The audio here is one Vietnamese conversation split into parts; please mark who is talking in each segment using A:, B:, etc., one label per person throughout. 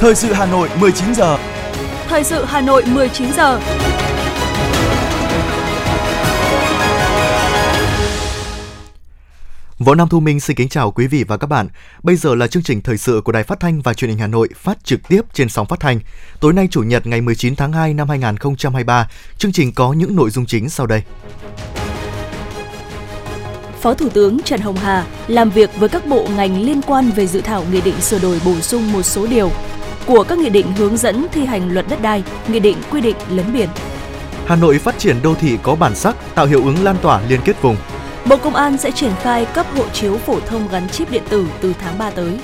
A: Thời sự Hà Nội 19 giờ.
B: Thời sự Hà Nội 19 giờ.
C: Võ Nam Thu Minh xin kính chào quý vị và các bạn. Bây giờ là chương trình thời sự của Đài Phát thanh và Truyền hình Hà Nội phát trực tiếp trên sóng phát thanh. Tối nay chủ nhật ngày 19 tháng 2 năm 2023, chương trình có những nội dung chính sau đây.
B: Phó Thủ tướng Trần Hồng Hà làm việc với các bộ ngành liên quan về dự thảo nghị định sửa đổi bổ sung một số điều của các nghị định hướng dẫn thi hành luật đất đai, nghị định quy định lấn biển.
C: Hà Nội phát triển đô thị có bản sắc, tạo hiệu ứng lan tỏa liên kết vùng.
B: Bộ Công an sẽ triển khai cấp hộ chiếu phổ thông gắn chip điện tử từ tháng 3 tới.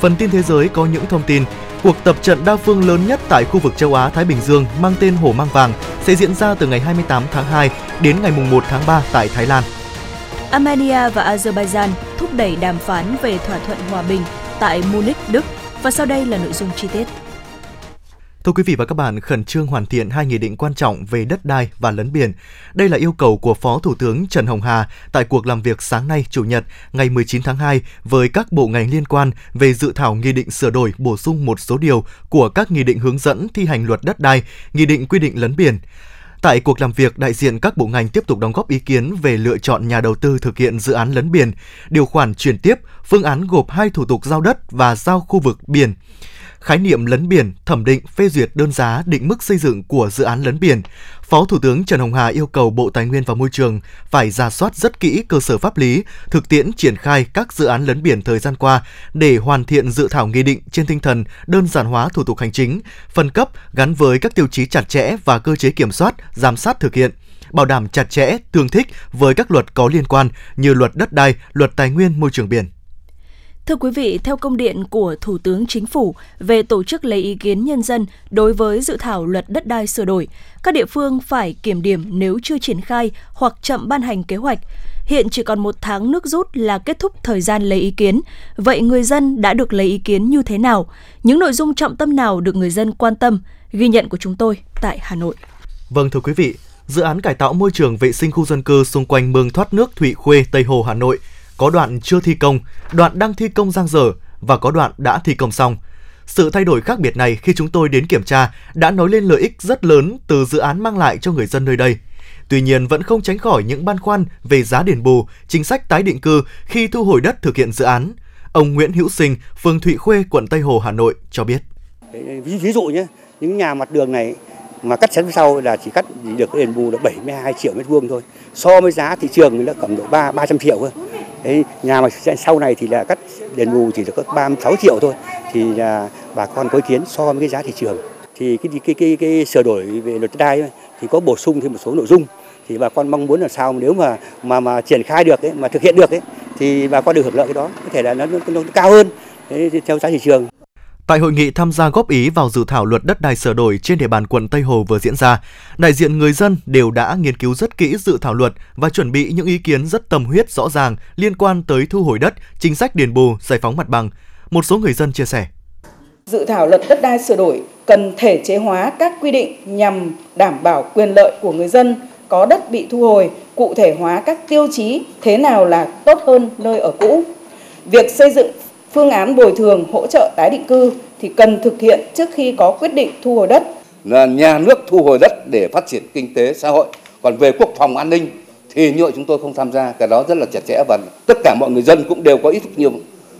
C: Phần tin thế giới có những thông tin Cuộc tập trận đa phương lớn nhất tại khu vực châu Á Thái Bình Dương mang tên Hổ Mang Vàng sẽ diễn ra từ ngày 28 tháng 2 đến ngày 1 tháng 3 tại Thái Lan.
B: Armenia và Azerbaijan thúc đẩy đàm phán về thỏa thuận hòa bình tại Munich, Đức và sau đây là nội dung chi tiết.
C: Thưa quý vị và các bạn, khẩn trương hoàn thiện hai nghị định quan trọng về đất đai và lấn biển. Đây là yêu cầu của Phó Thủ tướng Trần Hồng Hà tại cuộc làm việc sáng nay Chủ nhật ngày 19 tháng 2 với các bộ ngành liên quan về dự thảo nghị định sửa đổi bổ sung một số điều của các nghị định hướng dẫn thi hành luật đất đai, nghị định quy định lấn biển. Tại cuộc làm việc, đại diện các bộ ngành tiếp tục đóng góp ý kiến về lựa chọn nhà đầu tư thực hiện dự án lấn biển, điều khoản chuyển tiếp, phương án gộp hai thủ tục giao đất và giao khu vực biển khái niệm lấn biển, thẩm định, phê duyệt đơn giá định mức xây dựng của dự án lấn biển. Phó Thủ tướng Trần Hồng Hà yêu cầu Bộ Tài nguyên và Môi trường phải ra soát rất kỹ cơ sở pháp lý, thực tiễn triển khai các dự án lấn biển thời gian qua để hoàn thiện dự thảo nghị định trên tinh thần đơn giản hóa thủ tục hành chính, phân cấp gắn với các tiêu chí chặt chẽ và cơ chế kiểm soát, giám sát thực hiện bảo đảm chặt chẽ, tương thích với các luật có liên quan như luật đất đai, luật tài nguyên môi trường biển.
B: Thưa quý vị, theo công điện của Thủ tướng Chính phủ về tổ chức lấy ý kiến nhân dân đối với dự thảo luật đất đai sửa đổi, các địa phương phải kiểm điểm nếu chưa triển khai hoặc chậm ban hành kế hoạch. Hiện chỉ còn một tháng nước rút là kết thúc thời gian lấy ý kiến. Vậy người dân đã được lấy ý kiến như thế nào? Những nội dung trọng tâm nào được người dân quan tâm? Ghi nhận của chúng tôi tại Hà Nội.
C: Vâng thưa quý vị, dự án cải tạo môi trường vệ sinh khu dân cư xung quanh mương thoát nước Thụy Khuê, Tây Hồ, Hà Nội – có đoạn chưa thi công, đoạn đang thi công giang dở và có đoạn đã thi công xong. Sự thay đổi khác biệt này khi chúng tôi đến kiểm tra đã nói lên lợi ích rất lớn từ dự án mang lại cho người dân nơi đây. Tuy nhiên vẫn không tránh khỏi những băn khoăn về giá đền bù, chính sách tái định cư khi thu hồi đất thực hiện dự án. Ông Nguyễn Hữu Sinh, phường Thụy Khuê, quận Tây Hồ, Hà Nội cho biết.
D: Ví, ví dụ nhé, những nhà mặt đường này mà cắt chắn sau là chỉ cắt được đền bù là 72 triệu mét vuông thôi. So với giá thị trường là cầm độ 3 300 triệu thôi. Đấy, nhà mà sau này thì là cắt đền bù chỉ được có 36 triệu thôi. Thì là bà con có ý kiến so với cái giá thị trường. Thì cái cái cái, cái, cái sửa đổi về luật đất đai thì có bổ sung thêm một số nội dung. Thì bà con mong muốn là sao nếu mà mà mà triển khai được ấy, mà thực hiện được ấy, thì bà con được hưởng lợi cái đó. Có thể là nó, nó, nó cao hơn. Đấy, theo giá thị trường.
C: Tại hội nghị tham gia góp ý vào dự thảo luật đất đai sửa đổi trên địa bàn quận Tây Hồ vừa diễn ra, đại diện người dân đều đã nghiên cứu rất kỹ dự thảo luật và chuẩn bị những ý kiến rất tâm huyết rõ ràng liên quan tới thu hồi đất, chính sách đền bù, giải phóng mặt bằng. Một số người dân chia sẻ.
E: Dự thảo luật đất đai sửa đổi cần thể chế hóa các quy định nhằm đảm bảo quyền lợi của người dân có đất bị thu hồi, cụ thể hóa các tiêu chí thế nào là tốt hơn nơi ở cũ. Việc xây dựng phương án bồi thường hỗ trợ tái định cư thì cần thực hiện trước khi có quyết định thu hồi đất.
F: Là nhà nước thu hồi đất để phát triển kinh tế xã hội. Còn về quốc phòng an ninh thì như vậy chúng tôi không tham gia, cái đó rất là chặt chẽ và tất cả mọi người dân cũng đều có ý thức nhiều.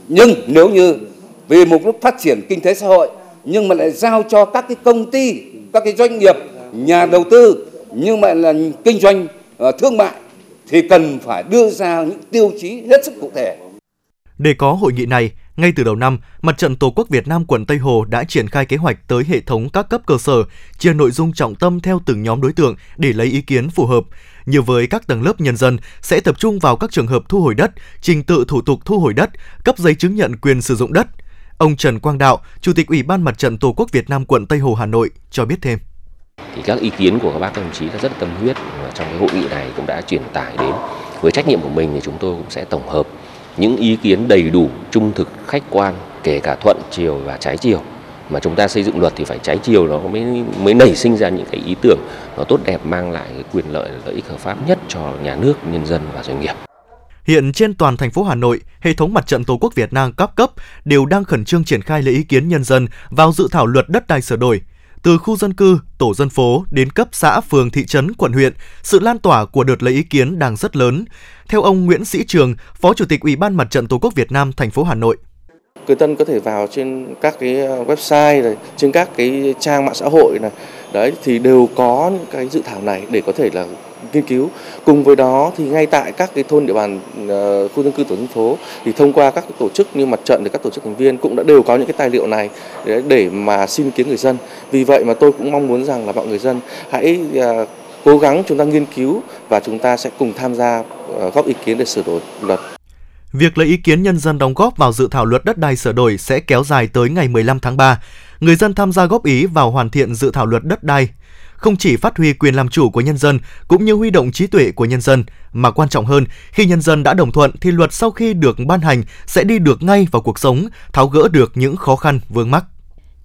F: Nhưng nếu như vì mục đích phát triển kinh tế xã hội nhưng mà lại giao cho các cái công ty, các cái doanh nghiệp, nhà đầu tư nhưng mà là kinh doanh uh, thương mại thì cần phải đưa ra những tiêu chí hết sức cụ thể.
C: Để có hội nghị này, ngay từ đầu năm, Mặt trận Tổ quốc Việt Nam quận Tây Hồ đã triển khai kế hoạch tới hệ thống các cấp cơ sở, chia nội dung trọng tâm theo từng nhóm đối tượng để lấy ý kiến phù hợp. Như với các tầng lớp nhân dân sẽ tập trung vào các trường hợp thu hồi đất, trình tự thủ tục thu hồi đất, cấp giấy chứng nhận quyền sử dụng đất. Ông Trần Quang Đạo, Chủ tịch Ủy ban Mặt trận Tổ quốc Việt Nam quận Tây Hồ Hà Nội cho biết thêm
G: thì các ý kiến của các bác các đồng chí là rất là tâm huyết và trong cái hội nghị này cũng đã truyền tải đến với trách nhiệm của mình thì chúng tôi cũng sẽ tổng hợp những ý kiến đầy đủ, trung thực, khách quan, kể cả thuận chiều và trái chiều mà chúng ta xây dựng luật thì phải trái chiều nó mới mới nảy sinh ra những cái ý tưởng nó tốt đẹp mang lại cái quyền lợi lợi ích hợp pháp nhất cho nhà nước, nhân dân và doanh nghiệp.
C: Hiện trên toàn thành phố Hà Nội, hệ thống mặt trận Tổ quốc Việt Nam các cấp đều đang khẩn trương triển khai lấy ý kiến nhân dân vào dự thảo luật đất đai sửa đổi. Từ khu dân cư, tổ dân phố đến cấp xã, phường, thị trấn, quận huyện, sự lan tỏa của đợt lấy ý kiến đang rất lớn. Theo ông Nguyễn Sĩ Trường, Phó Chủ tịch Ủy ban Mặt trận Tổ quốc Việt Nam thành phố Hà Nội,
A: người dân có thể vào trên các cái website này, trên các cái trang mạng xã hội này, đấy thì đều có những cái dự thảo này để có thể là nghiên cứu. Cùng với đó thì ngay tại các cái thôn địa bàn uh, khu dân cư tổ dân phố thì thông qua các tổ chức như mặt trận thì các tổ chức thành viên cũng đã đều có những cái tài liệu này để, để mà xin ý kiến người dân. Vì vậy mà tôi cũng mong muốn rằng là mọi người dân hãy uh, cố gắng chúng ta nghiên cứu và chúng ta sẽ cùng tham gia uh, góp ý kiến để sửa đổi luật.
C: Việc lấy ý kiến nhân dân đóng góp vào dự thảo luật đất đai sửa đổi sẽ kéo dài tới ngày 15 tháng 3. Người dân tham gia góp ý vào hoàn thiện dự thảo luật đất đai không chỉ phát huy quyền làm chủ của nhân dân cũng như huy động trí tuệ của nhân dân, mà quan trọng hơn, khi nhân dân đã đồng thuận thì luật sau khi được ban hành sẽ đi được ngay vào cuộc sống, tháo gỡ được những khó khăn vướng mắc.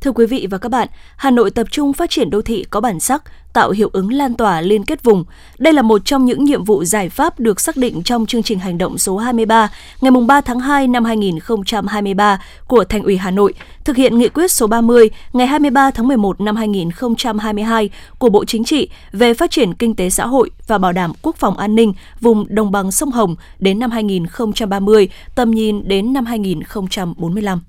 B: Thưa quý vị và các bạn, Hà Nội tập trung phát triển đô thị có bản sắc, tạo hiệu ứng lan tỏa liên kết vùng. Đây là một trong những nhiệm vụ giải pháp được xác định trong chương trình hành động số 23 ngày 3 tháng 2 năm 2023 của Thành ủy Hà Nội, thực hiện nghị quyết số 30 ngày 23 tháng 11 năm 2022 của Bộ Chính trị về phát triển kinh tế xã hội và bảo đảm quốc phòng an ninh vùng đồng bằng sông Hồng đến năm 2030, tầm nhìn đến năm 2045.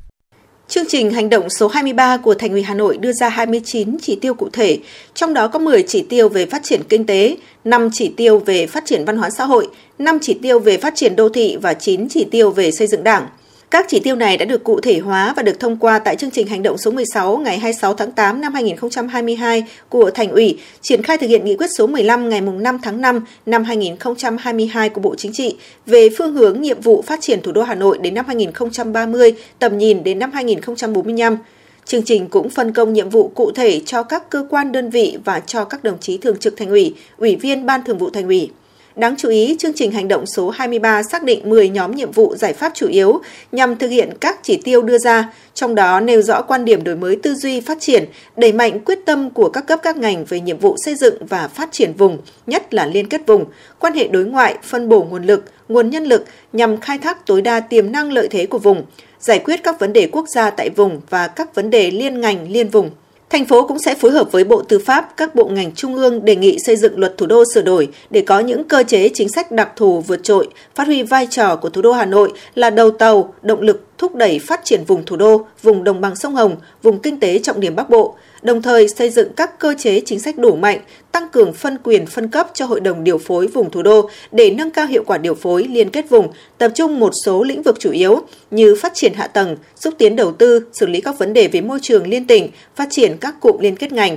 H: Chương trình hành động số 23 của Thành ủy Hà Nội đưa ra 29 chỉ tiêu cụ thể, trong đó có 10 chỉ tiêu về phát triển kinh tế, 5 chỉ tiêu về phát triển văn hóa xã hội, 5 chỉ tiêu về phát triển đô thị và 9 chỉ tiêu về xây dựng Đảng. Các chỉ tiêu này đã được cụ thể hóa và được thông qua tại chương trình hành động số 16 ngày 26 tháng 8 năm 2022 của Thành ủy, triển khai thực hiện nghị quyết số 15 ngày 5 tháng 5 năm 2022 của Bộ Chính trị về phương hướng nhiệm vụ phát triển thủ đô Hà Nội đến năm 2030, tầm nhìn đến năm 2045. Chương trình cũng phân công nhiệm vụ cụ thể cho các cơ quan đơn vị và cho các đồng chí thường trực thành ủy, ủy viên ban thường vụ thành ủy. Đáng chú ý, chương trình hành động số 23 xác định 10 nhóm nhiệm vụ giải pháp chủ yếu nhằm thực hiện các chỉ tiêu đưa ra, trong đó nêu rõ quan điểm đổi mới tư duy phát triển, đẩy mạnh quyết tâm của các cấp các ngành về nhiệm vụ xây dựng và phát triển vùng, nhất là liên kết vùng, quan hệ đối ngoại, phân bổ nguồn lực, nguồn nhân lực nhằm khai thác tối đa tiềm năng lợi thế của vùng, giải quyết các vấn đề quốc gia tại vùng và các vấn đề liên ngành liên vùng. Thành phố cũng sẽ phối hợp với Bộ Tư pháp, các bộ ngành trung ương đề nghị xây dựng luật thủ đô sửa đổi để có những cơ chế chính sách đặc thù vượt trội, phát huy vai trò của thủ đô Hà Nội là đầu tàu, động lực thúc đẩy phát triển vùng thủ đô, vùng đồng bằng sông Hồng, vùng kinh tế trọng điểm Bắc Bộ, đồng thời xây dựng các cơ chế chính sách đủ mạnh, tăng cường phân quyền phân cấp cho Hội đồng điều phối vùng thủ đô để nâng cao hiệu quả điều phối liên kết vùng, tập trung một số lĩnh vực chủ yếu như phát triển hạ tầng, xúc tiến đầu tư, xử lý các vấn đề về môi trường liên tỉnh, phát triển các cụm liên kết ngành.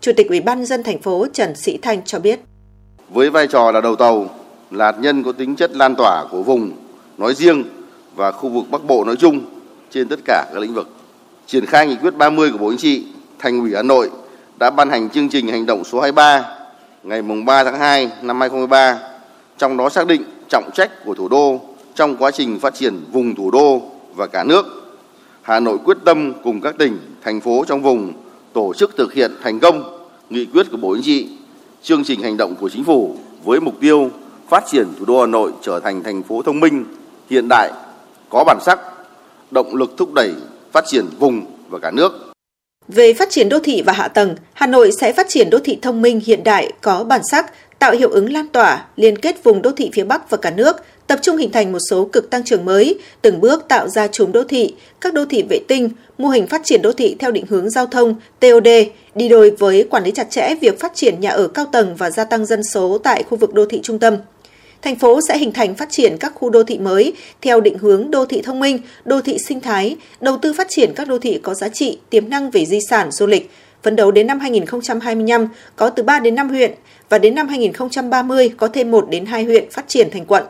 H: Chủ tịch Ủy ban dân thành phố Trần Sĩ Thanh cho biết.
I: Với vai trò là đầu tàu, là hạt nhân có tính chất lan tỏa của vùng nói riêng và khu vực Bắc Bộ nói chung trên tất cả các lĩnh vực. Triển khai nghị quyết 30 của Bộ Chính trị, Thành ủy Hà Nội đã ban hành chương trình hành động số 23 ngày 3 tháng 2 năm 2023, trong đó xác định trọng trách của thủ đô trong quá trình phát triển vùng thủ đô và cả nước. Hà Nội quyết tâm cùng các tỉnh, thành phố trong vùng tổ chức thực hiện thành công nghị quyết của Bộ Chính trị, chương trình hành động của chính phủ với mục tiêu phát triển thủ đô Hà Nội trở thành thành phố thông minh, hiện đại, có bản sắc, động lực thúc đẩy phát triển vùng và cả nước.
H: Về phát triển đô thị và hạ tầng, Hà Nội sẽ phát triển đô thị thông minh hiện đại có bản sắc, tạo hiệu ứng lan tỏa, liên kết vùng đô thị phía Bắc và cả nước, tập trung hình thành một số cực tăng trưởng mới, từng bước tạo ra chùm đô thị, các đô thị vệ tinh, mô hình phát triển đô thị theo định hướng giao thông, TOD, đi đôi với quản lý chặt chẽ việc phát triển nhà ở cao tầng và gia tăng dân số tại khu vực đô thị trung tâm thành phố sẽ hình thành phát triển các khu đô thị mới theo định hướng đô thị thông minh, đô thị sinh thái, đầu tư phát triển các đô thị có giá trị, tiềm năng về di sản, du lịch. Phấn đấu đến năm 2025 có từ 3 đến 5 huyện và đến năm 2030 có thêm 1 đến 2 huyện phát triển thành quận.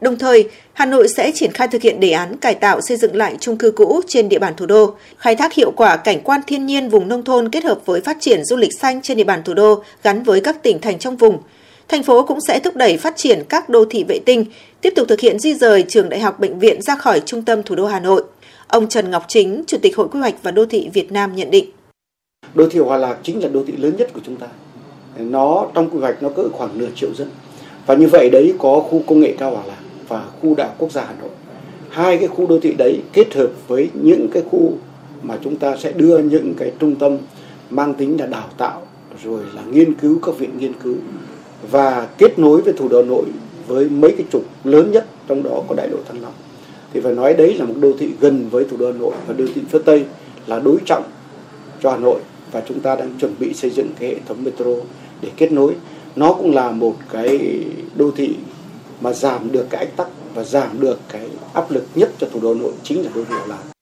H: Đồng thời, Hà Nội sẽ triển khai thực hiện đề án cải tạo xây dựng lại chung cư cũ trên địa bàn thủ đô, khai thác hiệu quả cảnh quan thiên nhiên vùng nông thôn kết hợp với phát triển du lịch xanh trên địa bàn thủ đô gắn với các tỉnh thành trong vùng, thành phố cũng sẽ thúc đẩy phát triển các đô thị vệ tinh, tiếp tục thực hiện di rời trường đại học bệnh viện ra khỏi trung tâm thủ đô Hà Nội. Ông Trần Ngọc Chính, Chủ tịch Hội Quy hoạch và Đô thị Việt Nam nhận định.
J: Đô thị Hòa Lạc chính là đô thị lớn nhất của chúng ta. Nó trong quy hoạch nó cỡ khoảng nửa triệu dân. Và như vậy đấy có khu công nghệ cao Hòa Lạc và khu đại quốc gia Hà Nội. Hai cái khu đô thị đấy kết hợp với những cái khu mà chúng ta sẽ đưa những cái trung tâm mang tính là đào tạo rồi là nghiên cứu các viện nghiên cứu và kết nối với thủ đô Hà Nội với mấy cái trục lớn nhất, trong đó có đại lộ Thăng Long. Thì phải nói đấy là một đô thị gần với thủ đô Hà Nội và đô thị phía Tây là đối trọng cho Hà Nội. Và chúng ta đang chuẩn bị xây dựng cái hệ thống metro để kết nối. Nó cũng là một cái đô thị mà giảm được cái ách tắc và giảm được cái áp lực nhất cho thủ đô Hà Nội, chính là đô thị Hà Lạc.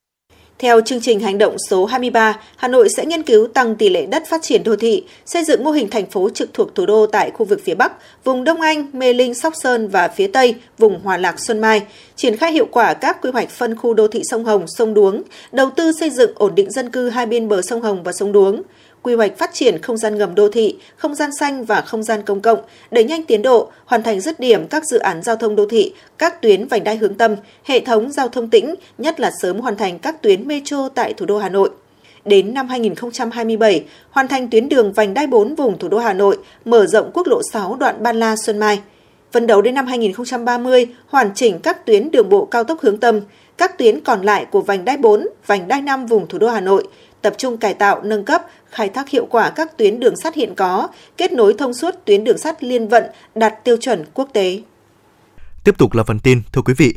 H: Theo chương trình hành động số 23, Hà Nội sẽ nghiên cứu tăng tỷ lệ đất phát triển đô thị, xây dựng mô hình thành phố trực thuộc thủ đô tại khu vực phía Bắc, vùng Đông Anh, Mê Linh, Sóc Sơn và phía Tây, vùng Hòa Lạc, Xuân Mai, triển khai hiệu quả các quy hoạch phân khu đô thị sông Hồng, sông Đuống, đầu tư xây dựng ổn định dân cư hai bên bờ sông Hồng và sông Đuống, quy hoạch phát triển không gian ngầm đô thị, không gian xanh và không gian công cộng, đẩy nhanh tiến độ, hoàn thành dứt điểm các dự án giao thông đô thị, các tuyến vành đai hướng tâm, hệ thống giao thông tĩnh, nhất là sớm hoàn thành các tuyến metro tại thủ đô Hà Nội. Đến năm 2027, hoàn thành tuyến đường vành đai 4 vùng thủ đô Hà Nội, mở rộng quốc lộ 6 đoạn Ban La Xuân Mai. Phấn đấu đến năm 2030, hoàn chỉnh các tuyến đường bộ cao tốc hướng tâm, các tuyến còn lại của vành đai 4, vành đai 5 vùng thủ đô Hà Nội, tập trung cải tạo, nâng cấp, khai thác hiệu quả các tuyến đường sắt hiện có, kết nối thông suốt tuyến đường sắt liên vận đạt tiêu chuẩn quốc tế.
C: Tiếp tục là phần tin, thưa quý vị.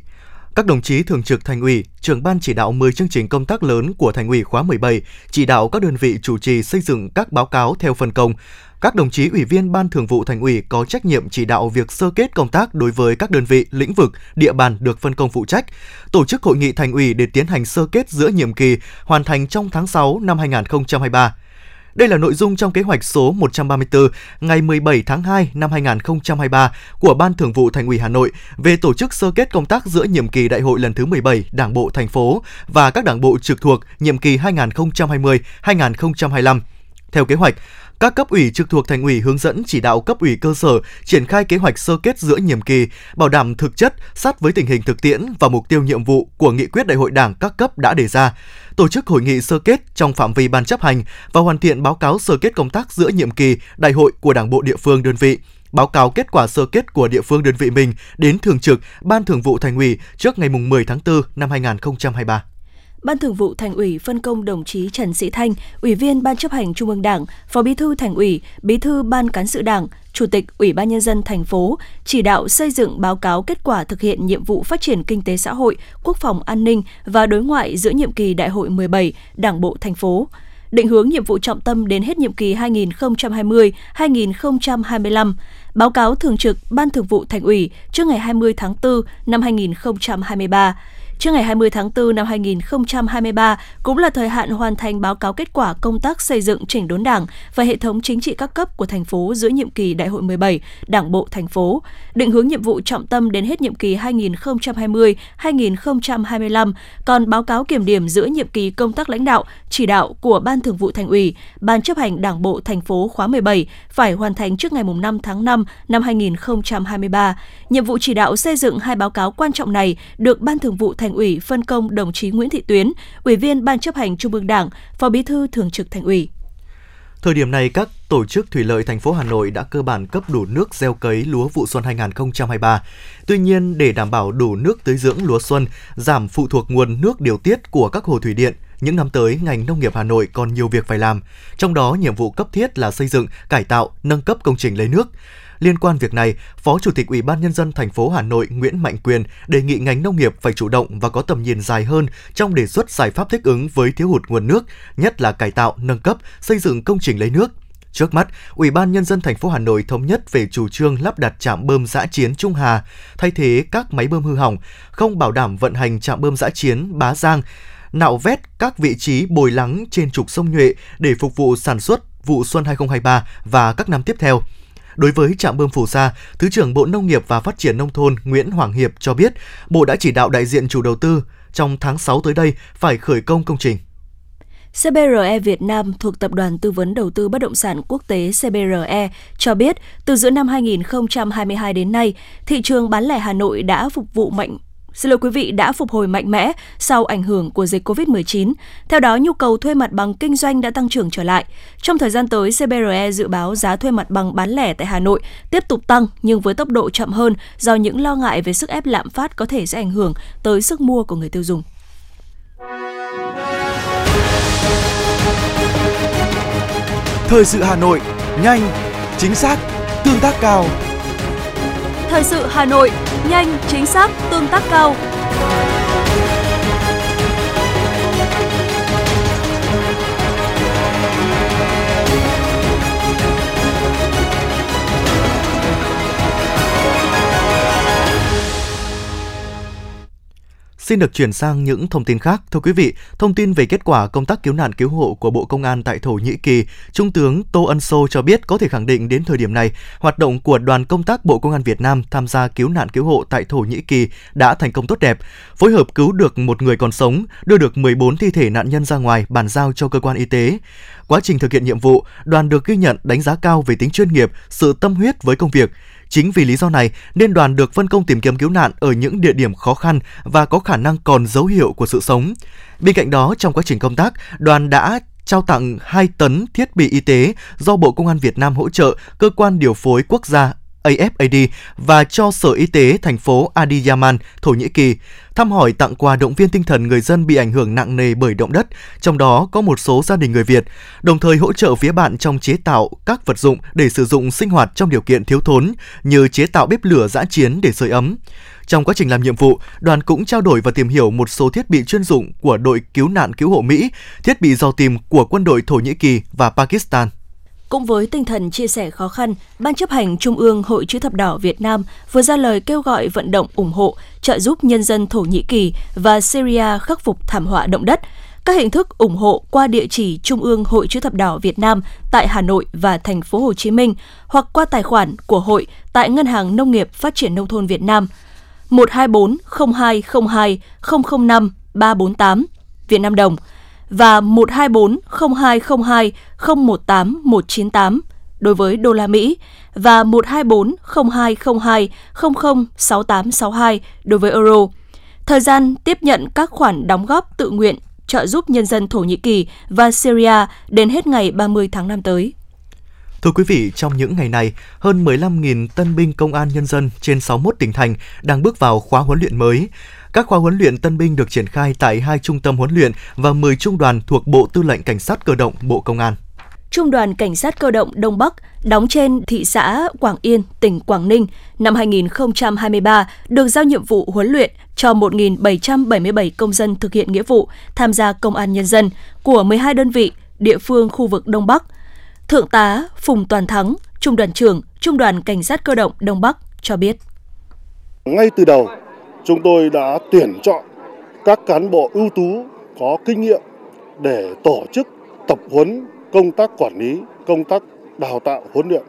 C: Các đồng chí thường trực thành ủy, trưởng ban chỉ đạo 10 chương trình công tác lớn của thành ủy khóa 17, chỉ đạo các đơn vị chủ trì xây dựng các báo cáo theo phân công. Các đồng chí ủy viên ban thường vụ thành ủy có trách nhiệm chỉ đạo việc sơ kết công tác đối với các đơn vị, lĩnh vực, địa bàn được phân công phụ trách, tổ chức hội nghị thành ủy để tiến hành sơ kết giữa nhiệm kỳ, hoàn thành trong tháng 6 năm 2023. Đây là nội dung trong kế hoạch số 134 ngày 17 tháng 2 năm 2023 của Ban Thường vụ Thành ủy Hà Nội về tổ chức sơ kết công tác giữa nhiệm kỳ đại hội lần thứ 17 Đảng bộ thành phố và các đảng bộ trực thuộc nhiệm kỳ 2020-2025. Theo kế hoạch, các cấp ủy trực thuộc thành ủy hướng dẫn chỉ đạo cấp ủy cơ sở triển khai kế hoạch sơ kết giữa nhiệm kỳ, bảo đảm thực chất sát với tình hình thực tiễn và mục tiêu nhiệm vụ của nghị quyết đại hội Đảng các cấp đã đề ra, tổ chức hội nghị sơ kết trong phạm vi ban chấp hành và hoàn thiện báo cáo sơ kết công tác giữa nhiệm kỳ đại hội của Đảng bộ địa phương đơn vị báo cáo kết quả sơ kết của địa phương đơn vị mình đến thường trực Ban Thường vụ Thành ủy trước ngày 10 tháng 4 năm 2023.
B: Ban Thường vụ Thành ủy phân công đồng chí Trần Sĩ Thanh, Ủy viên Ban chấp hành Trung ương Đảng, Phó Bí thư Thành ủy, Bí thư Ban cán sự Đảng, Chủ tịch Ủy ban nhân dân thành phố chỉ đạo xây dựng báo cáo kết quả thực hiện nhiệm vụ phát triển kinh tế xã hội, quốc phòng an ninh và đối ngoại giữa nhiệm kỳ Đại hội 17 Đảng bộ thành phố. Định hướng nhiệm vụ trọng tâm đến hết nhiệm kỳ 2020-2025, báo cáo thường trực Ban Thường vụ Thành ủy trước ngày 20 tháng 4 năm 2023 Trước ngày 20 tháng 4 năm 2023 cũng là thời hạn hoàn thành báo cáo kết quả công tác xây dựng chỉnh đốn Đảng và hệ thống chính trị các cấp của thành phố giữa nhiệm kỳ Đại hội 17 Đảng bộ thành phố, định hướng nhiệm vụ trọng tâm đến hết nhiệm kỳ 2020-2025, còn báo cáo kiểm điểm giữa nhiệm kỳ công tác lãnh đạo, chỉ đạo của Ban Thường vụ Thành ủy, Ban chấp hành Đảng bộ thành phố khóa 17 phải hoàn thành trước ngày 5 tháng 5 năm 2023. Nhiệm vụ chỉ đạo xây dựng hai báo cáo quan trọng này được Ban Thường vụ Thành Thành ủy phân công đồng chí Nguyễn Thị Tuyến, Ủy viên Ban chấp hành Trung ương Đảng, Phó Bí thư Thường trực Thành ủy.
C: Thời điểm này, các tổ chức thủy lợi thành phố Hà Nội đã cơ bản cấp đủ nước gieo cấy lúa vụ xuân 2023. Tuy nhiên, để đảm bảo đủ nước tưới dưỡng lúa xuân, giảm phụ thuộc nguồn nước điều tiết của các hồ thủy điện, những năm tới ngành nông nghiệp Hà Nội còn nhiều việc phải làm. Trong đó, nhiệm vụ cấp thiết là xây dựng, cải tạo, nâng cấp công trình lấy nước. Liên quan việc này, Phó Chủ tịch Ủy ban nhân dân thành phố Hà Nội Nguyễn Mạnh Quyền đề nghị ngành nông nghiệp phải chủ động và có tầm nhìn dài hơn trong đề xuất giải pháp thích ứng với thiếu hụt nguồn nước, nhất là cải tạo, nâng cấp, xây dựng công trình lấy nước. Trước mắt, Ủy ban nhân dân thành phố Hà Nội thống nhất về chủ trương lắp đặt trạm bơm giã chiến Trung Hà thay thế các máy bơm hư hỏng, không bảo đảm vận hành trạm bơm giã chiến Bá Giang, nạo vét các vị trí bồi lắng trên trục sông Nhuệ để phục vụ sản xuất vụ xuân 2023 và các năm tiếp theo. Đối với trạm bơm Phù Sa, Thứ trưởng Bộ Nông nghiệp và Phát triển Nông thôn Nguyễn Hoàng Hiệp cho biết, Bộ đã chỉ đạo đại diện chủ đầu tư trong tháng 6 tới đây phải khởi công công trình.
B: CBRE Việt Nam thuộc Tập đoàn Tư vấn Đầu tư Bất động sản Quốc tế CBRE cho biết, từ giữa năm 2022 đến nay, thị trường bán lẻ Hà Nội đã phục vụ mạnh xin lỗi quý vị đã phục hồi mạnh mẽ sau ảnh hưởng của dịch COVID-19. Theo đó, nhu cầu thuê mặt bằng kinh doanh đã tăng trưởng trở lại. Trong thời gian tới, CBRE dự báo giá thuê mặt bằng bán lẻ tại Hà Nội tiếp tục tăng nhưng với tốc độ chậm hơn do những lo ngại về sức ép lạm phát có thể sẽ ảnh hưởng tới sức mua của người tiêu dùng.
K: Thời sự Hà Nội, nhanh, chính xác, tương tác cao.
B: Thời sự Hà Nội, nhanh, chính xác, tương tác cao.
C: Xin được chuyển sang những thông tin khác. Thưa quý vị, thông tin về kết quả công tác cứu nạn cứu hộ của Bộ Công an tại Thổ Nhĩ Kỳ, Trung tướng Tô Ân Sô cho biết có thể khẳng định đến thời điểm này, hoạt động của đoàn công tác Bộ Công an Việt Nam tham gia cứu nạn cứu hộ tại Thổ Nhĩ Kỳ đã thành công tốt đẹp, phối hợp cứu được một người còn sống, đưa được 14 thi thể nạn nhân ra ngoài bàn giao cho cơ quan y tế. Quá trình thực hiện nhiệm vụ, đoàn được ghi nhận đánh giá cao về tính chuyên nghiệp, sự tâm huyết với công việc. Chính vì lý do này nên đoàn được phân công tìm kiếm cứu nạn ở những địa điểm khó khăn và có khả năng còn dấu hiệu của sự sống. Bên cạnh đó, trong quá trình công tác, đoàn đã trao tặng 2 tấn thiết bị y tế do Bộ Công an Việt Nam hỗ trợ cơ quan điều phối quốc gia AFAD và cho Sở Y tế thành phố Adiyaman, Thổ Nhĩ Kỳ, thăm hỏi tặng quà động viên tinh thần người dân bị ảnh hưởng nặng nề bởi động đất, trong đó có một số gia đình người Việt, đồng thời hỗ trợ phía bạn trong chế tạo các vật dụng để sử dụng sinh hoạt trong điều kiện thiếu thốn như chế tạo bếp lửa giã chiến để sưởi ấm. Trong quá trình làm nhiệm vụ, đoàn cũng trao đổi và tìm hiểu một số thiết bị chuyên dụng của đội cứu nạn cứu hộ Mỹ, thiết bị dò tìm của quân đội Thổ Nhĩ Kỳ và Pakistan.
B: Cũng với tinh thần chia sẻ khó khăn, Ban chấp hành Trung ương Hội chữ thập đỏ Việt Nam vừa ra lời kêu gọi vận động ủng hộ, trợ giúp nhân dân Thổ Nhĩ Kỳ và Syria khắc phục thảm họa động đất. Các hình thức ủng hộ qua địa chỉ Trung ương Hội chữ thập đỏ Việt Nam tại Hà Nội và thành phố Hồ Chí Minh hoặc qua tài khoản của hội tại Ngân hàng Nông nghiệp Phát triển nông thôn Việt Nam 124 0202 005 348 Việt Nam đồng và 124 0202 018 198 đối với đô la Mỹ và 124 0202 006862 đối với euro. Thời gian tiếp nhận các khoản đóng góp tự nguyện trợ giúp nhân dân Thổ Nhĩ Kỳ và Syria đến hết ngày 30 tháng 5 tới.
C: Thưa quý vị, trong những ngày này, hơn 15.000 tân binh công an nhân dân trên 61 tỉnh thành đang bước vào khóa huấn luyện mới. Các khóa huấn luyện tân binh được triển khai tại hai trung tâm huấn luyện và 10 trung đoàn thuộc Bộ Tư lệnh Cảnh sát Cơ động Bộ Công an.
B: Trung đoàn Cảnh sát Cơ động Đông Bắc đóng trên thị xã Quảng Yên, tỉnh Quảng Ninh năm 2023 được giao nhiệm vụ huấn luyện cho 1.777 công dân thực hiện nghĩa vụ tham gia công an nhân dân của 12 đơn vị địa phương khu vực Đông Bắc. Thượng tá Phùng Toàn Thắng, Trung đoàn trưởng Trung đoàn Cảnh sát Cơ động Đông Bắc cho biết.
L: Ngay từ đầu, chúng tôi đã tuyển chọn các cán bộ ưu tú có kinh nghiệm để tổ chức tập huấn công tác quản lý, công tác đào tạo huấn luyện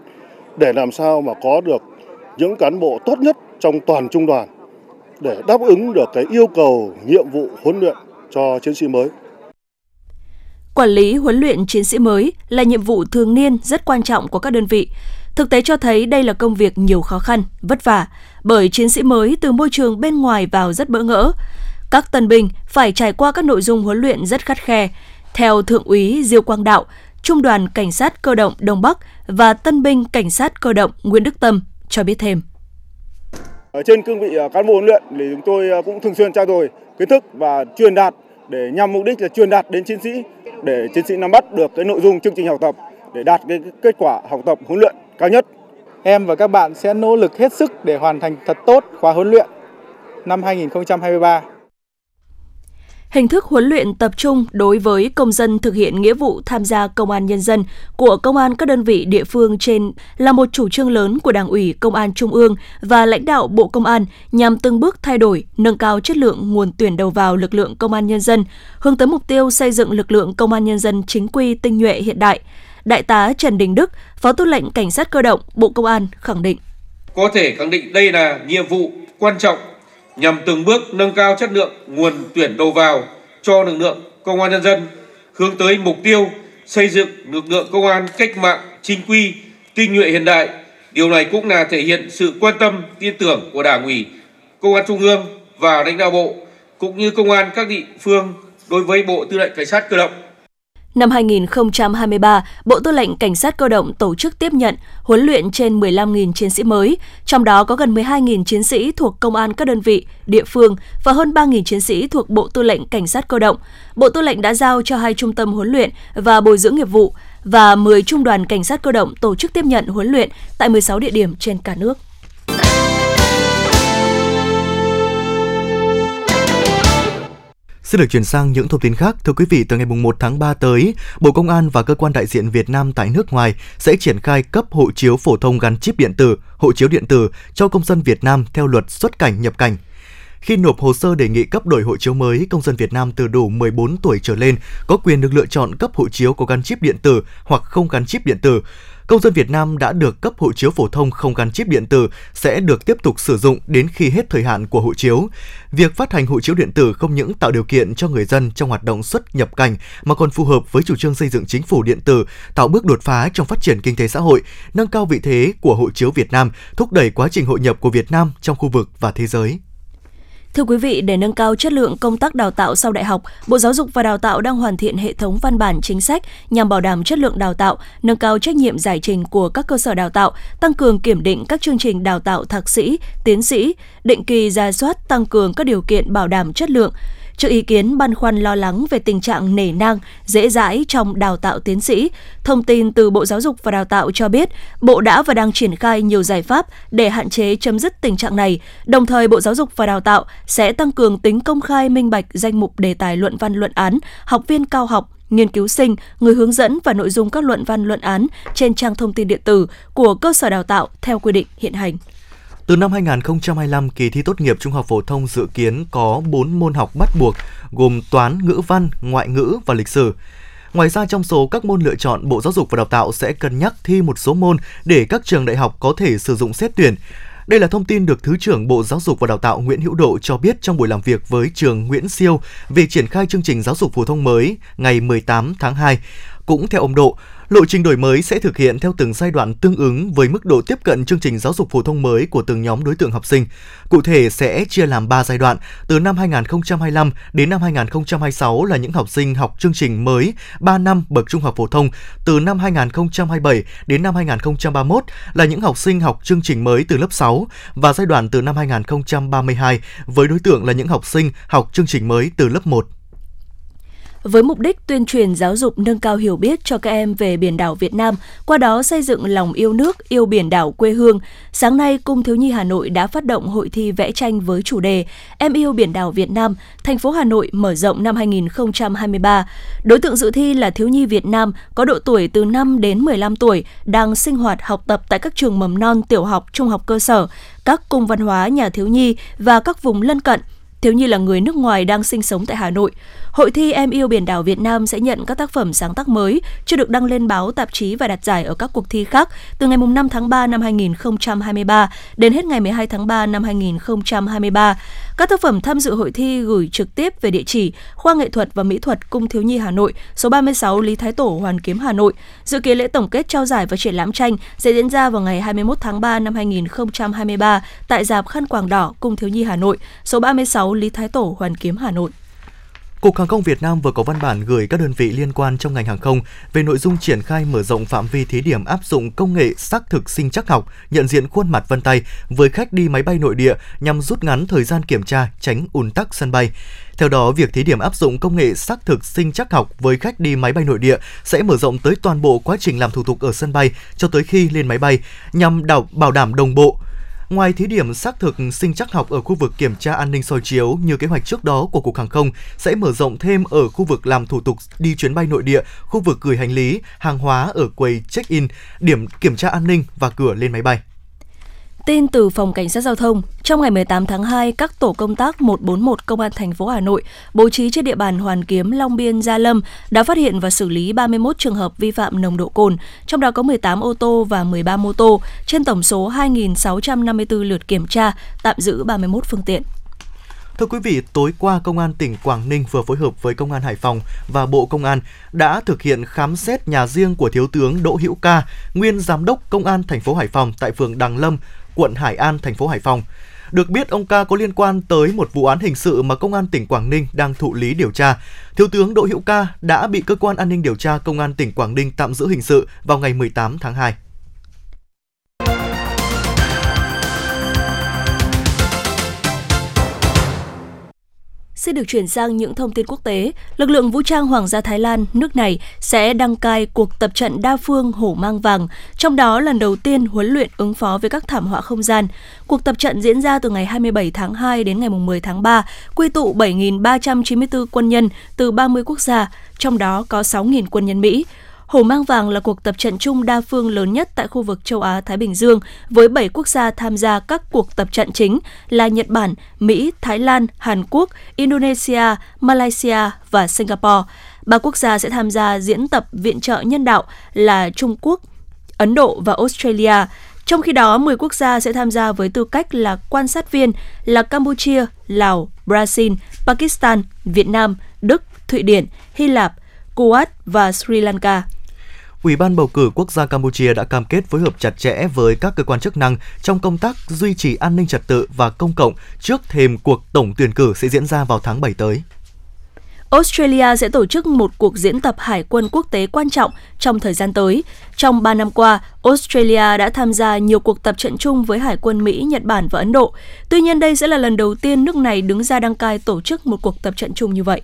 L: để làm sao mà có được những cán bộ tốt nhất trong toàn trung đoàn để đáp ứng được cái yêu cầu nhiệm vụ huấn luyện cho chiến sĩ mới.
B: Quản lý huấn luyện chiến sĩ mới là nhiệm vụ thường niên rất quan trọng của các đơn vị. Thực tế cho thấy đây là công việc nhiều khó khăn, vất vả, bởi chiến sĩ mới từ môi trường bên ngoài vào rất bỡ ngỡ. Các tân binh phải trải qua các nội dung huấn luyện rất khắt khe. Theo Thượng úy Diêu Quang Đạo, Trung đoàn Cảnh sát Cơ động Đông Bắc và Tân binh Cảnh sát Cơ động Nguyễn Đức Tâm cho biết thêm.
L: Ở trên cương vị à, cán bộ huấn luyện thì chúng tôi à, cũng thường xuyên trao dồi kiến thức và truyền đạt để nhằm mục đích là truyền đạt đến chiến sĩ để chiến sĩ nắm bắt được cái nội dung chương trình học tập để đạt cái kết quả học tập huấn luyện cao nhất.
M: Em và các bạn sẽ nỗ lực hết sức để hoàn thành thật tốt khóa huấn luyện năm 2023.
B: Hình thức huấn luyện tập trung đối với công dân thực hiện nghĩa vụ tham gia công an nhân dân của công an các đơn vị địa phương trên là một chủ trương lớn của Đảng ủy Công an Trung ương và lãnh đạo Bộ Công an nhằm từng bước thay đổi, nâng cao chất lượng nguồn tuyển đầu vào lực lượng công an nhân dân, hướng tới mục tiêu xây dựng lực lượng công an nhân dân chính quy tinh nhuệ hiện đại. Đại tá Trần Đình Đức, Phó Tư lệnh Cảnh sát cơ động Bộ Công an khẳng định.
N: Có thể khẳng định đây là nhiệm vụ quan trọng nhằm từng bước nâng cao chất lượng nguồn tuyển đầu vào cho lực lượng công an nhân dân, hướng tới mục tiêu xây dựng lực lượng công an cách mạng chính quy, tinh nhuệ hiện đại. Điều này cũng là thể hiện sự quan tâm, tin tưởng của Đảng ủy, Công an Trung ương và lãnh đạo bộ cũng như công an các địa phương đối với Bộ Tư lệnh Cảnh sát cơ động.
B: Năm 2023, Bộ Tư lệnh Cảnh sát cơ động tổ chức tiếp nhận, huấn luyện trên 15.000 chiến sĩ mới, trong đó có gần 12.000 chiến sĩ thuộc công an các đơn vị, địa phương và hơn 3.000 chiến sĩ thuộc Bộ Tư lệnh Cảnh sát cơ động. Bộ Tư lệnh đã giao cho hai trung tâm huấn luyện và bồi dưỡng nghiệp vụ và 10 trung đoàn cảnh sát cơ động tổ chức tiếp nhận huấn luyện tại 16 địa điểm trên cả nước.
C: Xin được chuyển sang những thông tin khác. Thưa quý vị, từ ngày 1 tháng 3 tới, Bộ Công an và cơ quan đại diện Việt Nam tại nước ngoài sẽ triển khai cấp hộ chiếu phổ thông gắn chip điện tử, hộ chiếu điện tử cho công dân Việt Nam theo luật xuất cảnh nhập cảnh. Khi nộp hồ sơ đề nghị cấp đổi hộ chiếu mới, công dân Việt Nam từ đủ 14 tuổi trở lên có quyền được lựa chọn cấp hộ chiếu có gắn chip điện tử hoặc không gắn chip điện tử. Công dân Việt Nam đã được cấp hộ chiếu phổ thông không gắn chip điện tử sẽ được tiếp tục sử dụng đến khi hết thời hạn của hộ chiếu. Việc phát hành hộ chiếu điện tử không những tạo điều kiện cho người dân trong hoạt động xuất nhập cảnh mà còn phù hợp với chủ trương xây dựng chính phủ điện tử, tạo bước đột phá trong phát triển kinh tế xã hội, nâng cao vị thế của hộ chiếu Việt Nam, thúc đẩy quá trình hội nhập của Việt Nam trong khu vực và thế giới.
B: Thưa quý vị, để nâng cao chất lượng công tác đào tạo sau đại học, Bộ Giáo dục và Đào tạo đang hoàn thiện hệ thống văn bản chính sách nhằm bảo đảm chất lượng đào tạo, nâng cao trách nhiệm giải trình của các cơ sở đào tạo, tăng cường kiểm định các chương trình đào tạo thạc sĩ, tiến sĩ, định kỳ ra soát tăng cường các điều kiện bảo đảm chất lượng, Trước ý kiến băn khoăn lo lắng về tình trạng nể nang, dễ dãi trong đào tạo tiến sĩ, thông tin từ Bộ Giáo dục và Đào tạo cho biết, Bộ đã và đang triển khai nhiều giải pháp để hạn chế chấm dứt tình trạng này. Đồng thời, Bộ Giáo dục và Đào tạo sẽ tăng cường tính công khai minh bạch danh mục đề tài luận văn luận án, học viên cao học, nghiên cứu sinh, người hướng dẫn và nội dung các luận văn luận án trên trang thông tin điện tử của cơ sở đào tạo theo quy định hiện hành.
C: Từ năm 2025, kỳ thi tốt nghiệp trung học phổ thông dự kiến có 4 môn học bắt buộc gồm toán, ngữ văn, ngoại ngữ và lịch sử. Ngoài ra trong số các môn lựa chọn, Bộ Giáo dục và Đào tạo sẽ cân nhắc thi một số môn để các trường đại học có thể sử dụng xét tuyển. Đây là thông tin được Thứ trưởng Bộ Giáo dục và Đào tạo Nguyễn Hữu Độ cho biết trong buổi làm việc với trường Nguyễn Siêu về triển khai chương trình giáo dục phổ thông mới ngày 18 tháng 2. Cũng theo ông Độ, Lộ trình đổi mới sẽ thực hiện theo từng giai đoạn tương ứng với mức độ tiếp cận chương trình giáo dục phổ thông mới của từng nhóm đối tượng học sinh. Cụ thể sẽ chia làm 3 giai đoạn, từ năm 2025 đến năm 2026 là những học sinh học chương trình mới 3 năm bậc trung học phổ thông, từ năm 2027 đến năm 2031 là những học sinh học chương trình mới từ lớp 6 và giai đoạn từ năm 2032 với đối tượng là những học sinh học chương trình mới từ lớp 1
B: với mục đích tuyên truyền giáo dục nâng cao hiểu biết cho các em về biển đảo Việt Nam, qua đó xây dựng lòng yêu nước, yêu biển đảo quê hương. Sáng nay, Cung Thiếu nhi Hà Nội đã phát động hội thi vẽ tranh với chủ đề Em yêu biển đảo Việt Nam, thành phố Hà Nội mở rộng năm 2023. Đối tượng dự thi là thiếu nhi Việt Nam có độ tuổi từ 5 đến 15 tuổi, đang sinh hoạt học tập tại các trường mầm non, tiểu học, trung học cơ sở, các cung văn hóa nhà thiếu nhi và các vùng lân cận thiếu nhi là người nước ngoài đang sinh sống tại Hà Nội. Hội thi Em yêu biển đảo Việt Nam sẽ nhận các tác phẩm sáng tác mới chưa được đăng lên báo, tạp chí và đạt giải ở các cuộc thi khác từ ngày 5 tháng 3 năm 2023 đến hết ngày 12 tháng 3 năm 2023. Các tác phẩm tham dự hội thi gửi trực tiếp về địa chỉ Khoa Nghệ thuật và Mỹ thuật Cung Thiếu nhi Hà Nội, số 36 Lý Thái Tổ, Hoàn Kiếm, Hà Nội. Dự kiến lễ tổng kết trao giải và triển lãm tranh sẽ diễn ra vào ngày 21 tháng 3 năm 2023 tại dạp Khăn Quàng Đỏ, Cung Thiếu nhi Hà Nội, số 36 Lý Thái Tổ, Hoàn Kiếm, Hà Nội.
C: Cục Hàng không Việt Nam vừa có văn bản gửi các đơn vị liên quan trong ngành hàng không về nội dung triển khai mở rộng phạm vi thí điểm áp dụng công nghệ xác thực sinh chắc học, nhận diện khuôn mặt vân tay với khách đi máy bay nội địa nhằm rút ngắn thời gian kiểm tra, tránh ùn tắc sân bay. Theo đó, việc thí điểm áp dụng công nghệ xác thực sinh chắc học với khách đi máy bay nội địa sẽ mở rộng tới toàn bộ quá trình làm thủ tục ở sân bay cho tới khi lên máy bay nhằm đảo, bảo đảm đồng bộ, Ngoài thí điểm xác thực sinh chắc học ở khu vực kiểm tra an ninh soi chiếu như kế hoạch trước đó của Cục Hàng không sẽ mở rộng thêm ở khu vực làm thủ tục đi chuyến bay nội địa, khu vực gửi hành lý, hàng hóa ở quầy check-in, điểm kiểm tra an ninh và cửa lên máy bay.
B: Tin từ Phòng Cảnh sát Giao thông, trong ngày 18 tháng 2, các tổ công tác 141 Công an thành phố Hà Nội bố trí trên địa bàn Hoàn Kiếm, Long Biên, Gia Lâm đã phát hiện và xử lý 31 trường hợp vi phạm nồng độ cồn, trong đó có 18 ô tô và 13 mô tô, trên tổng số 2.654 lượt kiểm tra, tạm giữ 31 phương tiện.
C: Thưa quý vị, tối qua Công an tỉnh Quảng Ninh vừa phối hợp với Công an Hải Phòng và Bộ Công an đã thực hiện khám xét nhà riêng của Thiếu tướng Đỗ Hữu Ca, nguyên Giám đốc Công an thành phố Hải Phòng tại phường Đằng Lâm, quận Hải An, thành phố Hải Phòng. Được biết ông Ca có liên quan tới một vụ án hình sự mà công an tỉnh Quảng Ninh đang thụ lý điều tra. Thiếu tướng Đỗ Hữu Ca đã bị cơ quan an ninh điều tra công an tỉnh Quảng Ninh tạm giữ hình sự vào ngày 18 tháng 2.
B: Xin được chuyển sang những thông tin quốc tế. Lực lượng vũ trang Hoàng gia Thái Lan, nước này sẽ đăng cai cuộc tập trận đa phương hổ mang vàng, trong đó lần đầu tiên huấn luyện ứng phó với các thảm họa không gian. Cuộc tập trận diễn ra từ ngày 27 tháng 2 đến ngày 10 tháng 3, quy tụ 7.394 quân nhân từ 30 quốc gia, trong đó có 6.000 quân nhân Mỹ. Hổ mang vàng là cuộc tập trận chung đa phương lớn nhất tại khu vực châu Á Thái Bình Dương với 7 quốc gia tham gia các cuộc tập trận chính là Nhật Bản, Mỹ, Thái Lan, Hàn Quốc, Indonesia, Malaysia và Singapore. Ba quốc gia sẽ tham gia diễn tập viện trợ nhân đạo là Trung Quốc, Ấn Độ và Australia. Trong khi đó, 10 quốc gia sẽ tham gia với tư cách là quan sát viên là Campuchia, Lào, Brazil, Pakistan, Việt Nam, Đức, Thụy Điển, Hy Lạp, Kuwait và Sri Lanka.
C: Ủy ban bầu cử quốc gia Campuchia đã cam kết phối hợp chặt chẽ với các cơ quan chức năng trong công tác duy trì an ninh trật tự và công cộng trước thềm cuộc tổng tuyển cử sẽ diễn ra vào tháng 7 tới.
B: Australia sẽ tổ chức một cuộc diễn tập hải quân quốc tế quan trọng trong thời gian tới. Trong 3 năm qua, Australia đã tham gia nhiều cuộc tập trận chung với hải quân Mỹ, Nhật Bản và Ấn Độ. Tuy nhiên đây sẽ là lần đầu tiên nước này đứng ra đăng cai tổ chức một cuộc tập trận chung như vậy.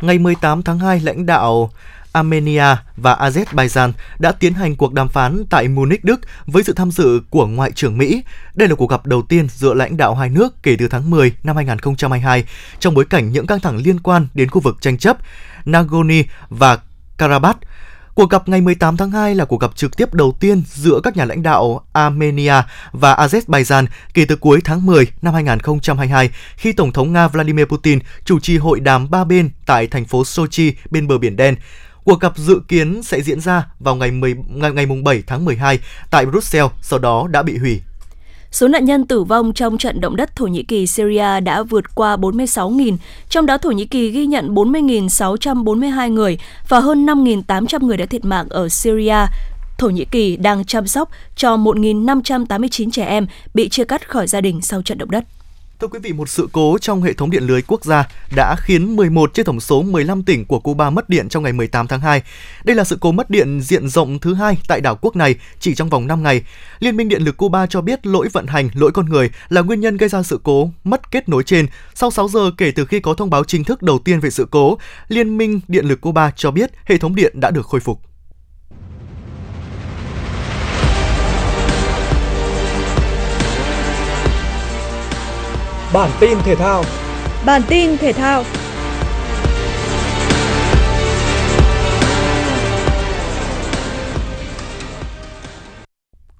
C: Ngày 18 tháng 2, lãnh đạo Armenia và Azerbaijan đã tiến hành cuộc đàm phán tại Munich, Đức với sự tham dự của Ngoại trưởng Mỹ. Đây là cuộc gặp đầu tiên giữa lãnh đạo hai nước kể từ tháng 10 năm 2022 trong bối cảnh những căng thẳng liên quan đến khu vực tranh chấp Nagorno và Karabakh. Cuộc gặp ngày 18 tháng 2 là cuộc gặp trực tiếp đầu tiên giữa các nhà lãnh đạo Armenia và Azerbaijan kể từ cuối tháng 10 năm 2022 khi Tổng thống Nga Vladimir Putin chủ trì hội đàm ba bên tại thành phố Sochi bên bờ Biển Đen. Cuộc gặp dự kiến sẽ diễn ra vào ngày 10, ngày, ngày 7 tháng 12 tại Brussels, sau đó đã bị hủy.
B: Số nạn nhân tử vong trong trận động đất Thổ Nhĩ Kỳ Syria đã vượt qua 46.000, trong đó Thổ Nhĩ Kỳ ghi nhận 40.642 người và hơn 5.800 người đã thiệt mạng ở Syria. Thổ Nhĩ Kỳ đang chăm sóc cho 1.589 trẻ em bị chia cắt khỏi gia đình sau trận động đất.
C: Thưa quý vị, một sự cố trong hệ thống điện lưới quốc gia đã khiến 11 trên tổng số 15 tỉnh của Cuba mất điện trong ngày 18 tháng 2. Đây là sự cố mất điện diện rộng thứ hai tại đảo quốc này chỉ trong vòng 5 ngày. Liên minh Điện lực Cuba cho biết lỗi vận hành, lỗi con người là nguyên nhân gây ra sự cố mất kết nối trên. Sau 6 giờ kể từ khi có thông báo chính thức đầu tiên về sự cố, Liên minh Điện lực Cuba cho biết hệ thống điện đã được khôi phục.
K: Bản tin thể thao.
B: Bản tin thể thao.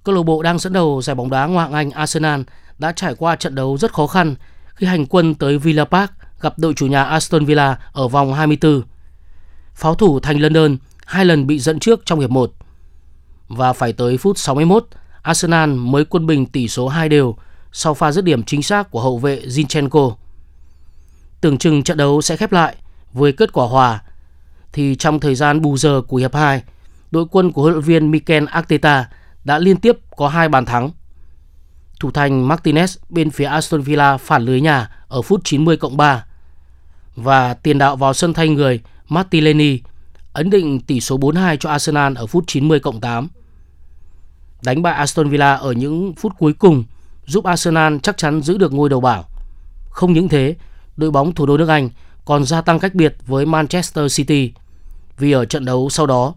O: Câu lạc bộ đang dẫn đầu giải bóng đá Ngoại hạng Anh Arsenal đã trải qua trận đấu rất khó khăn khi hành quân tới Villa Park gặp đội chủ nhà Aston Villa ở vòng 24. Pháo thủ thành London hai lần bị dẫn trước trong hiệp 1. Và phải tới phút 61, Arsenal mới quân bình tỷ số 2 đều sau pha dứt điểm chính xác của hậu vệ Zinchenko. Tưởng chừng trận đấu sẽ khép lại với kết quả hòa, thì trong thời gian bù giờ của hiệp 2, đội quân của huấn luyện viên Mikel Arteta đã liên tiếp có hai bàn thắng. Thủ thành Martinez bên phía Aston Villa phản lưới nhà ở phút 90 cộng 3 và tiền đạo vào sân thay người Martinelli ấn định tỷ số 4-2 cho Arsenal ở phút 90 cộng 8. Đánh bại Aston Villa ở những phút cuối cùng giúp Arsenal chắc chắn giữ được ngôi đầu bảng. Không những thế, đội bóng thủ đô nước Anh còn gia tăng cách biệt với Manchester City vì ở trận đấu sau đó,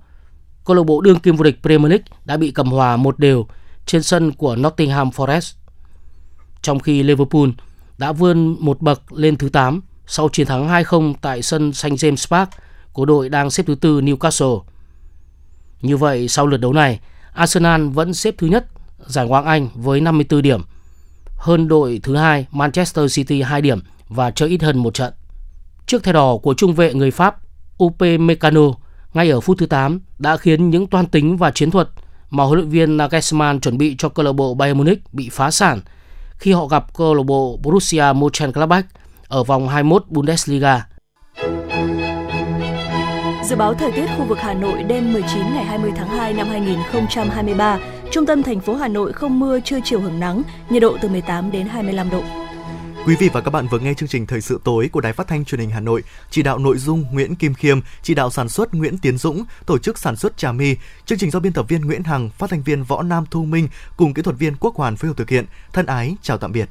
O: câu lạc bộ đương kim vô địch Premier League đã bị cầm hòa một đều trên sân của Nottingham Forest. Trong khi Liverpool đã vươn một bậc lên thứ 8 sau chiến thắng 2-0 tại sân St James Park của đội đang xếp thứ tư Newcastle. Như vậy, sau lượt đấu này, Arsenal vẫn xếp thứ nhất giải Ngoại Anh với 54 điểm hơn đội thứ hai Manchester City 2 điểm và chơi ít hơn một trận. Trước thay đỏ của trung vệ người Pháp Upamecano ngay ở phút thứ 8 đã khiến những toan tính và chiến thuật mà huấn luyện viên Nagelsmann chuẩn bị cho câu lạc bộ Bayern Munich bị phá sản khi họ gặp câu lạc bộ Borussia Mönchengladbach ở vòng 21 Bundesliga.
B: Dự báo thời tiết khu vực Hà Nội đêm 19 ngày 20 tháng 2 năm 2023 Trung tâm thành phố Hà Nội không mưa, trưa chiều hưởng nắng, nhiệt độ từ 18 đến 25 độ.
C: Quý vị và các bạn vừa nghe chương trình Thời sự tối của Đài Phát thanh Truyền hình Hà Nội, chỉ đạo nội dung Nguyễn Kim Khiêm, chỉ đạo sản xuất Nguyễn Tiến Dũng, tổ chức sản xuất Trà My. Chương trình do biên tập viên Nguyễn Hằng, phát thanh viên Võ Nam Thu Minh cùng kỹ thuật viên Quốc Hoàn phối hợp thực hiện. Thân ái chào tạm biệt.